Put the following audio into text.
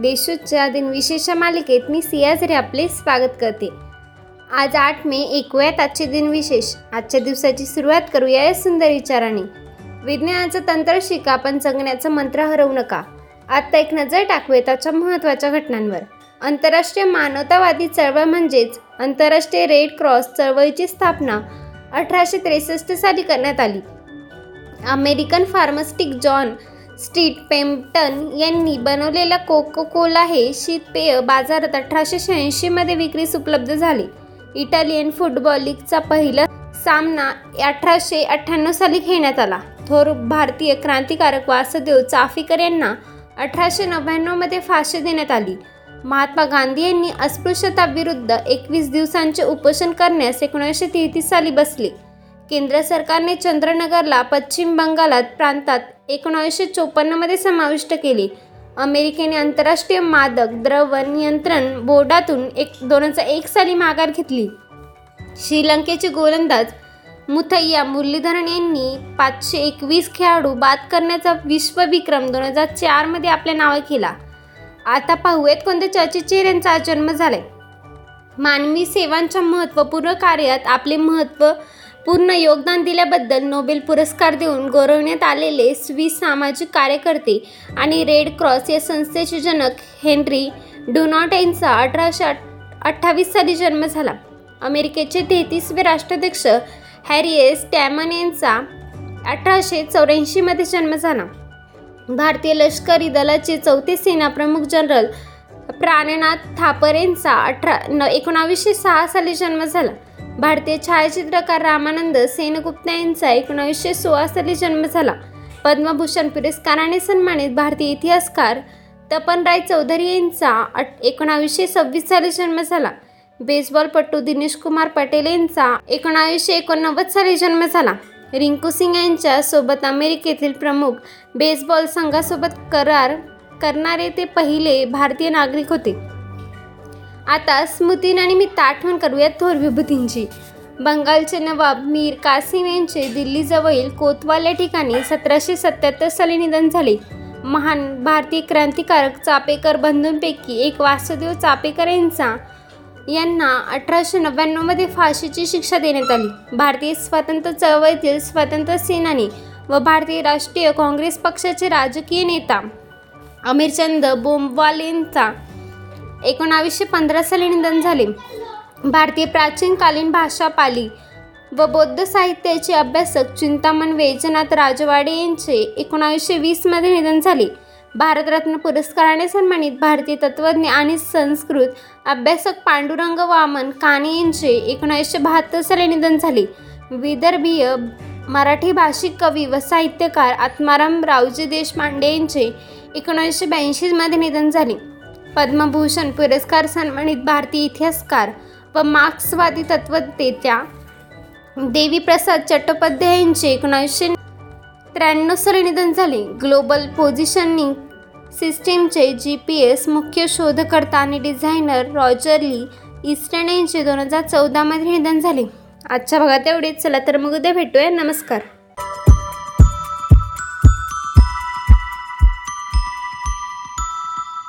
देशूच्या दिनविशेष मालिकेत मी सियाझरे आपले स्वागत करते. आज आठ मे ऐकूयात आजचे दिनविशेष आजच्या दिवसाची सुरुवात करूया या सुंदर विचाराने. विज्ञानाचं तंत्र शिका पण जगण्याचं मंत्र हरवू नका. आत्ता एक नजर टाकूया त्याच्या महत्त्वाच्या घटनांवर. आंतरराष्ट्रीय मानवतावादी चळवळ म्हणजेच आंतरराष्ट्रीय रेड क्रॉस चळवळीची स्थापना अठराशे त्रेसष्ट साली करण्यात आली. American pharmacist John Stith Pemberton यांनी बनवलेल्या कोको कोला हे शीतपेय बाजारात अठराशे शहाऐंशीमध्ये विक्रीस उपलब्ध झाले. इटालियन फुटबॉल लीगचा पहिला सामना अठराशे अठ्ठ्याण्णव साली खेळण्यात आला. थोर भारतीय क्रांतिकारक वासुदेव चाफीकर यांना अठराशे नव्याण्णवमध्ये फाशी देण्यात आली. महात्मा गांधी यांनी अस्पृश्यताविरुद्ध एकवीस दिवसांचे उपोषण करण्यास एकोणीसशे तेहतीस साली बसले. केंद्र सरकारने चंद्रनगरला पश्चिम बंगालात प्रांतात एकोणावीसशे चोपन्नमध्ये समाविष्ट केले. अमेरिकेने आंतरराष्ट्रीय मादक द्रव्य नियंत्रण बोर्डातून एक दोन हजार एक साली माघार घेतली. श्रीलंकेचे गोलंदाज मुथय्या मुरलीधरन यांनी पाचशे एकवीस खेळाडू बाद करण्याचा विश्वविक्रम दोन हजार चारमध्ये आपल्या नावे केला. आता पाहूयात कोणत्या चर्चित चेहऱ्यांचा जन्म झालाय. मानवी सेवांच्या महत्त्वपूर्ण कार्यात आपले महत्त्व पूर्ण योगदान दिल्याबद्दल नोबेल पुरस्कार देऊन गौरवण्यात आलेले स्विस सामाजिक कार्यकर्ते आणि रेड क्रॉस या संस्थेचे जनक हेनरी डुनॉट यांचा अठराशे अठ्ठावीस साली जन्म झाला. अमेरिकेचे तेहतीसवे राष्ट्राध्यक्ष हॅरिएस टॅमन यांचा अठराशे चौऱ्याऐंशीमध्ये जन्म झाला. भारतीय लष्करी दलाचे चौथे सेनाप्रमुख जनरल प्राणनाथ थापर यांचा अठरा न एकोणावीसशे सहा साली जन्म झाला. भारतीय छायाचित्रकार रामानंद सेनगुप्ता यांचा एकोणावीसशे सोळा साली जन्म झाला. पद्मभूषण पुरस्काराने सन्मानित भारतीय इतिहासकार तपनराय चौधरी यांचा अट एकोणावीसशे सव्वीस साली जन्म झाला. बेसबॉलपटू दिनेश कुमार पटेल यांचा एकोणावीसशे एकोणनव्वद साली जन्म झाला. रिंकू सिंग यांच्या सोबत अमेरिकेतील प्रमुख बेसबॉल संघासोबत करार करणारे ते पहिले भारतीय नागरिक होते. आता स्मृतीन आणि मी ताठवण करूयात थोर विभूतींची. बंगालचे नवाब मीर कासिम यांचे दिल्लीजवळील कोतवाल या ठिकाणी सतराशे सत्याहत्तर साली निधन झाले. महान भारतीय क्रांतिकारक चापेकर बंधूंपैकी एक वासुदेव चापेकर यांचा यांना अठराशे नव्याण्णवमध्ये फाशीची शिक्षा देण्यात आली. भारतीय स्वातंत्र्य चळवळीतील स्वातंत्र्य सेनानी व भारतीय राष्ट्रीय काँग्रेस पक्षाचे राजकीय नेता अमीरचंद बोमवाल यांचा एकोणावीसशे पंधरा साली निधन झाले. भारतीय प्राचीनकालीन भाषा पाली व बौद्ध साहित्याचे अभ्यासक चिंतामण वैजनाथ राजवाडे यांचे एकोणावीसशे वीसमध्ये निधन झाले. भारतरत्न पुरस्काराने सन्मानित भारतीय तत्त्वज्ञ आणि संस्कृत अभ्यासक पांडुरंग वामन काने यांचे एकोणावीसशे बहात्तर साली निधन झाले. विदर्भीय मराठी भाषिक कवी व साहित्यकार आत्माराम रावजी देशपांडे यांचे एकोणावीसशे ब्याऐंशीमध्ये निधन झाले. पद्मभूषण पुरस्कार सन्मानित भारतीय इतिहासकार व मार्क्सवादी तत्त्ववेत्या देवीप्रसाद चट्टोपाध्याय यांचे एकोणीसशे त्र्याण्णव साली निधन झाले. ग्लोबल पोझिशनिंग सिस्टीमचे जी पी एस मुख्य शोधकर्ता आणि डिझायनर रॉजर ली इस्टन यांचे दोन हजार चौदामध्ये निधन झाले. आजच्या भागात एवढेच. चला तर मग उद्या भेटूया. नमस्कार.